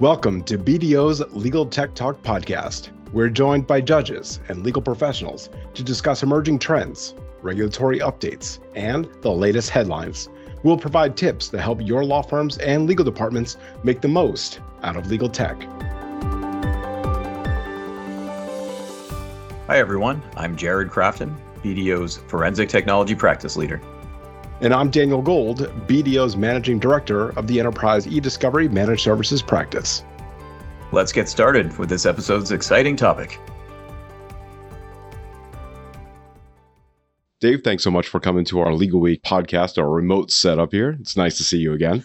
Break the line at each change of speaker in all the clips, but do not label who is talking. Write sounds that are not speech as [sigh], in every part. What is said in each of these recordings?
Welcome to BDO's Legal Tech Talk podcast. We're joined by judges and legal professionals to discuss emerging trends, regulatory updates, and the latest headlines. We'll provide tips to help your law firms and legal departments make the most out of legal tech.
Hi, everyone. I'm Jared Crafton, BDO's Forensic Technology Practice Leader.
And I'm Daniel Gold, BDO's Managing Director of the Enterprise eDiscovery Managed Services Practice.
Let's get started with this episode's exciting topic.
Dave, thanks so much for coming to our Legal Week podcast, our remote setup here. It's nice to see you again.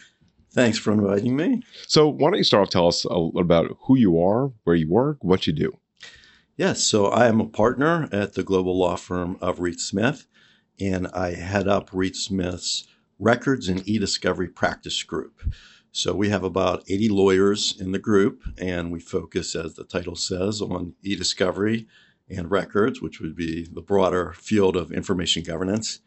Thanks for inviting me.
So, why don't you start off? Tell us a little about who you are, where you work, what you do.
Yes, so I am a partner at the global law firm of Reed Smith and I head up Reed Smith's records and e-discovery practice group. So we have about 80 lawyers in the group, and we focus, as the title says, on e-discovery and records, which would be the broader field of information governance.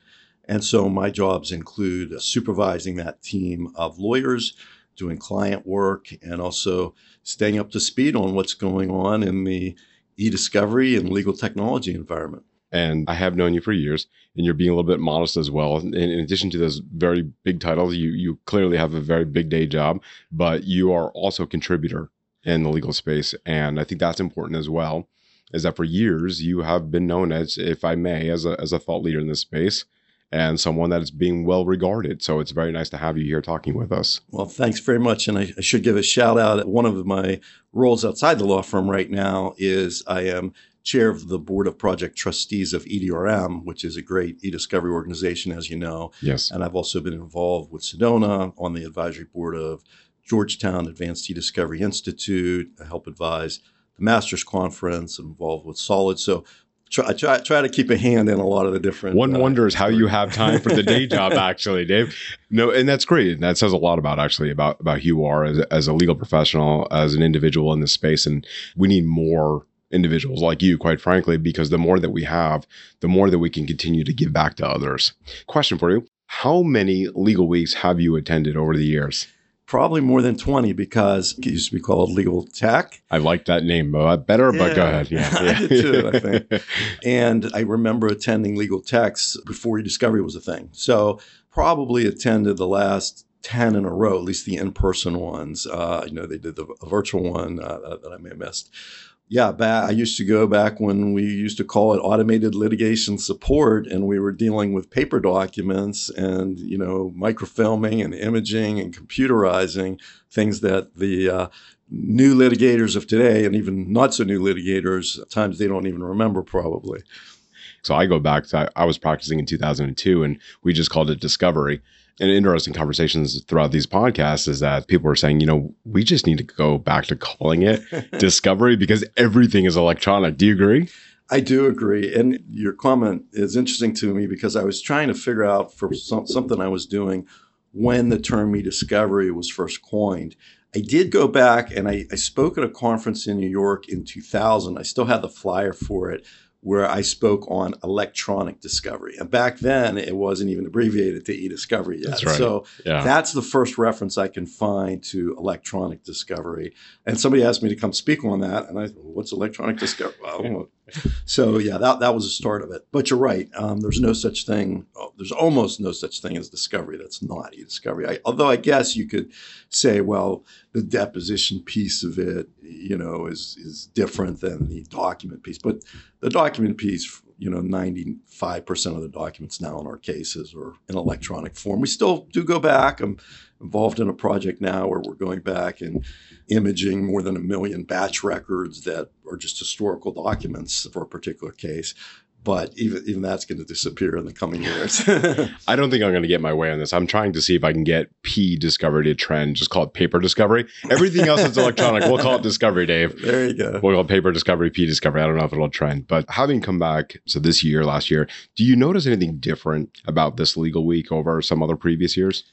And so my jobs include supervising that team of lawyers, doing client work, and also staying up to speed on what's going on in the e-discovery and legal technology environment
and I have known you for years, and you're being a little bit modest as well. In, in, addition to those very big titles, you you clearly have a very big day job, but you are also a contributor in the legal space, and I think that's important as well. Is that for years you have been known as, if I may, as a as a thought leader in this space, and someone that is being well regarded. So it's very nice to have you here talking with us.
Well, thanks very much. And I, I, should give a shout out. One of my roles outside the law firm right now is I am chair of the board of project trustees of EDRM, which is a great e-discovery organization, as you know.
Yes.
And I've also been involved with Sedona on the advisory board of Georgetown Advanced E-Discovery Institute. I help advise the Masters Conference. I'm involved with Solid. So try, try, try to keep a hand in a lot of the different.
One uh, wonders how you have time for the day [laughs] job, actually, Dave. No, and that's great. And That says a lot about actually about about who you are as, as a legal professional, as an individual in this space, and we need more individuals like you, quite frankly, because the more that we have, the more that we can continue to give back to others. Question for you How many legal weeks have you attended over the years?
Probably more than 20 because it used to be called Legal Tech.
I like that name better, yeah, but go ahead.
Yeah, yeah. [laughs] I did too, I think. and I remember attending Legal Techs before e-discovery was a thing. So probably attended the last 10 in a row, at least the in-person ones. Uh, you know, they did the virtual one uh, that I may have missed yeah, back, I used to go back when we used to call it automated litigation support, and we were dealing with paper documents and you know microfilming and imaging and computerizing things that the uh, new litigators of today, and even not so new litigators, at times they don't even remember probably.
So I go back to I was practicing in 2002, and we just called it discovery and interesting conversations throughout these podcasts is that people are saying, you know, we just need to go back to calling it [laughs] discovery because everything is electronic. Do you agree?
I do agree. And your comment is interesting to me because I was trying to figure out for some, something I was doing when the term e-discovery was first coined. I did go back and I, I spoke at a conference in New York in 2000. I still had the flyer for it where I spoke on electronic discovery. And back then, it wasn't even abbreviated to e-discovery yet.
That's right.
So
yeah.
that's the first reference I can find to electronic discovery. And somebody asked me to come speak on that, and I, said, what's electronic discovery? Well, so yeah, that that was the start of it. But you're right. Um, there's no such thing. Oh, there's almost no such thing as discovery. That's not e-discovery. I, although I guess you could say, well, the deposition piece of it, you know, is is different than the document piece. But the document piece, you know, 95% of the documents now in our cases are in electronic form. We still do go back. I'm involved in a project now where we're going back and imaging more than a million batch records that are just historical documents for a particular case but even even that's going to disappear in the coming years. [laughs] [laughs]
I don't think I'm going to get my way on this. I'm trying to see if I can get P discovery to trend. Just call it paper discovery. Everything else is electronic, we'll call it discovery, Dave.
There you go.
We'll call it paper discovery, P discovery. I don't know if it'll trend, but having come back so this year, last year, do you notice anything different about this legal week over some other previous years?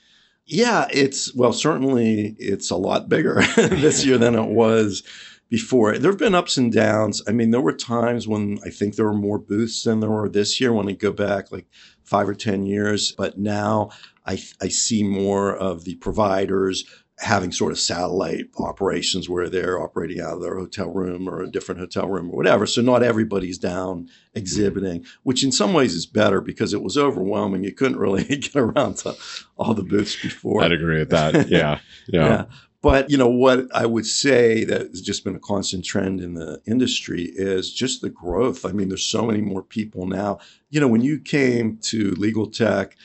Yeah, it's well, certainly it's a lot bigger [laughs] this year than it was before. There have been ups and downs. I mean, there were times when I think there were more booths than there were this year when I go back like five or 10 years. But now I, I see more of the providers having sort of satellite operations where they're operating out of their hotel room or a different hotel room or whatever. So not everybody's down exhibiting, which in some ways is better because it was overwhelming. You couldn't really [laughs] get around to all the booths before.
I'd agree with that. Yeah. [laughs] Yeah.
yeah. But you know what I would say that has just been a constant trend in the industry is just the growth. I mean, there's so many more people now. You know, when you came to legal tech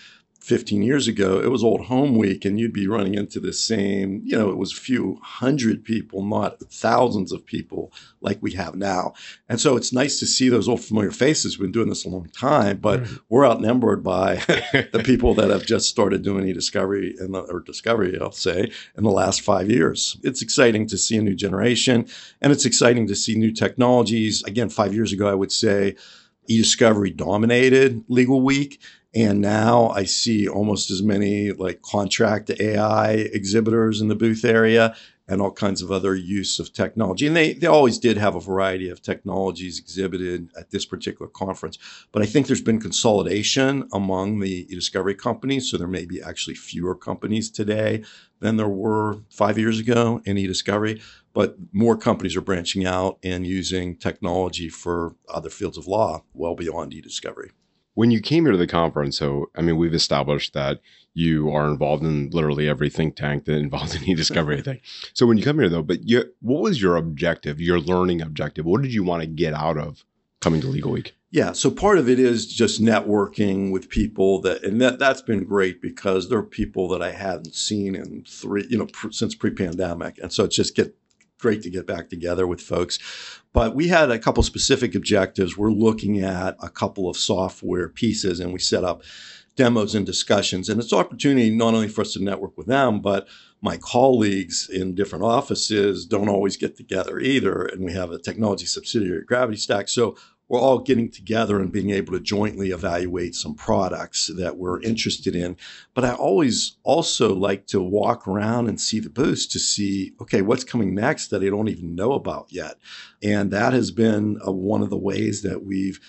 15 years ago, it was Old Home Week, and you'd be running into the same, you know, it was a few hundred people, not thousands of people like we have now. And so it's nice to see those old familiar faces. We've been doing this a long time, but mm-hmm. we're outnumbered by [laughs] the people that have just started doing e-discovery or discovery, I'll say, in the last five years. It's exciting to see a new generation, and it's exciting to see new technologies. Again, five years ago, I would say e-discovery dominated Legal Week and now I see almost as many like contract AI exhibitors in the booth area and all kinds of other use of technology. And they, they always did have a variety of technologies exhibited at this particular conference. But I think there's been consolidation among the e-discovery companies. So there may be actually fewer companies today than there were five years ago in e-discovery. But more companies are branching out and using technology for other fields of law well beyond e-discovery
when you came here to the conference, so I mean, we've established that you are involved in literally every think tank that [laughs] involves any discovery thing. So when you come here, though, but you, what was your objective, your learning objective? What did you want to get out of coming to Legal Week?
Yeah, so part of it is just networking with people that, and that that's been great because there are people that I hadn't seen in three, you know, pr- since pre-pandemic, and so it's just get great to get back together with folks. But we had a couple specific objectives. We're looking at a couple of software pieces and we set up demos and discussions. And it's an opportunity not only for us to network with them, but my colleagues in different offices don't always get together either. And we have a technology subsidiary, Gravity Stack. So we're all getting together and being able to jointly evaluate some products that we're interested in. But I always also like to walk around and see the booths to see, okay, what's coming next that I don't even know about yet. And that has been a, one of the ways that we've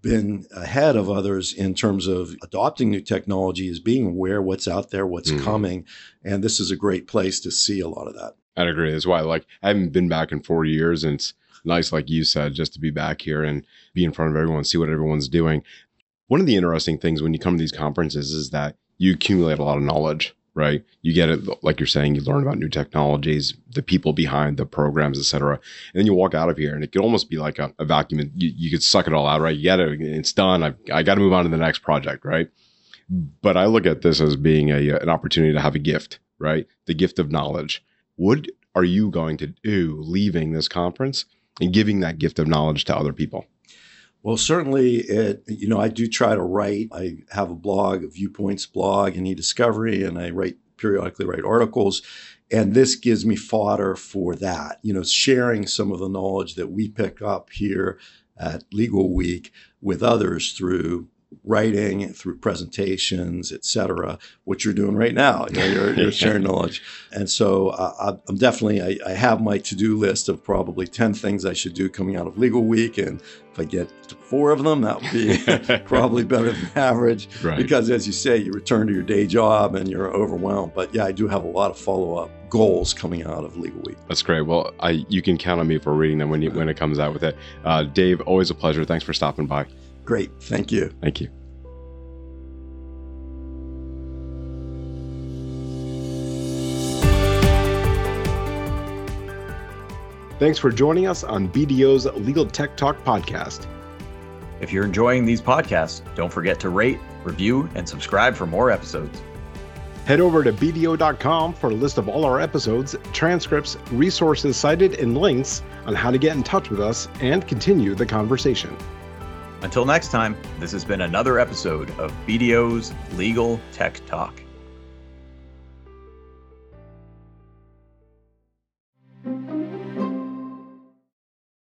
been ahead of others in terms of adopting new technology is being aware what's out there, what's mm. coming. And this is a great place to see a lot of that.
I'd agree. That's why like I haven't been back in four years and it's nice, like you said, just to be back here and be in front of everyone, see what everyone's doing. One of the interesting things when you come to these conferences is that you accumulate a lot of knowledge, right? You get it, like you're saying, you learn about new technologies, the people behind the programs, et cetera. And then you walk out of here and it could almost be like a, a vacuum. You, you could suck it all out, right? You get it, it's done. I, I got to move on to the next project, right? But I look at this as being a, an opportunity to have a gift, right? The gift of knowledge. What are you going to do leaving this conference and giving that gift of knowledge to other people?
Well, certainly, it, you know, I do try to write. I have a blog, a viewpoints blog in e-discovery, and I write periodically write articles. And this gives me fodder for that, you know, sharing some of the knowledge that we pick up here at Legal Week with others through writing, through presentations, etc. What you're doing right now, you know, you're, you're [laughs] sharing knowledge, and so uh, I'm definitely I, I have my to-do list of probably ten things I should do coming out of Legal Week, and if I get to four of them, that would be [laughs] probably better than average. Right. Because as you say, you return to your day job and you're overwhelmed. But yeah, I do have a lot of follow-up goals coming out of Legal Week.
That's great. Well, I you can count on me for reading them when you, when it comes out with it. Uh, Dave, always a pleasure. Thanks for stopping by.
Great. Thank you.
Thank you. Thanks for joining us on BDO's Legal Tech Talk podcast.
If you're enjoying these podcasts, don't forget to rate, review, and subscribe for more episodes.
Head over to BDO.com for a list of all our episodes, transcripts, resources cited, and links on how to get in touch with us and continue the conversation.
Until next time, this has been another episode of BDO's Legal Tech Talk.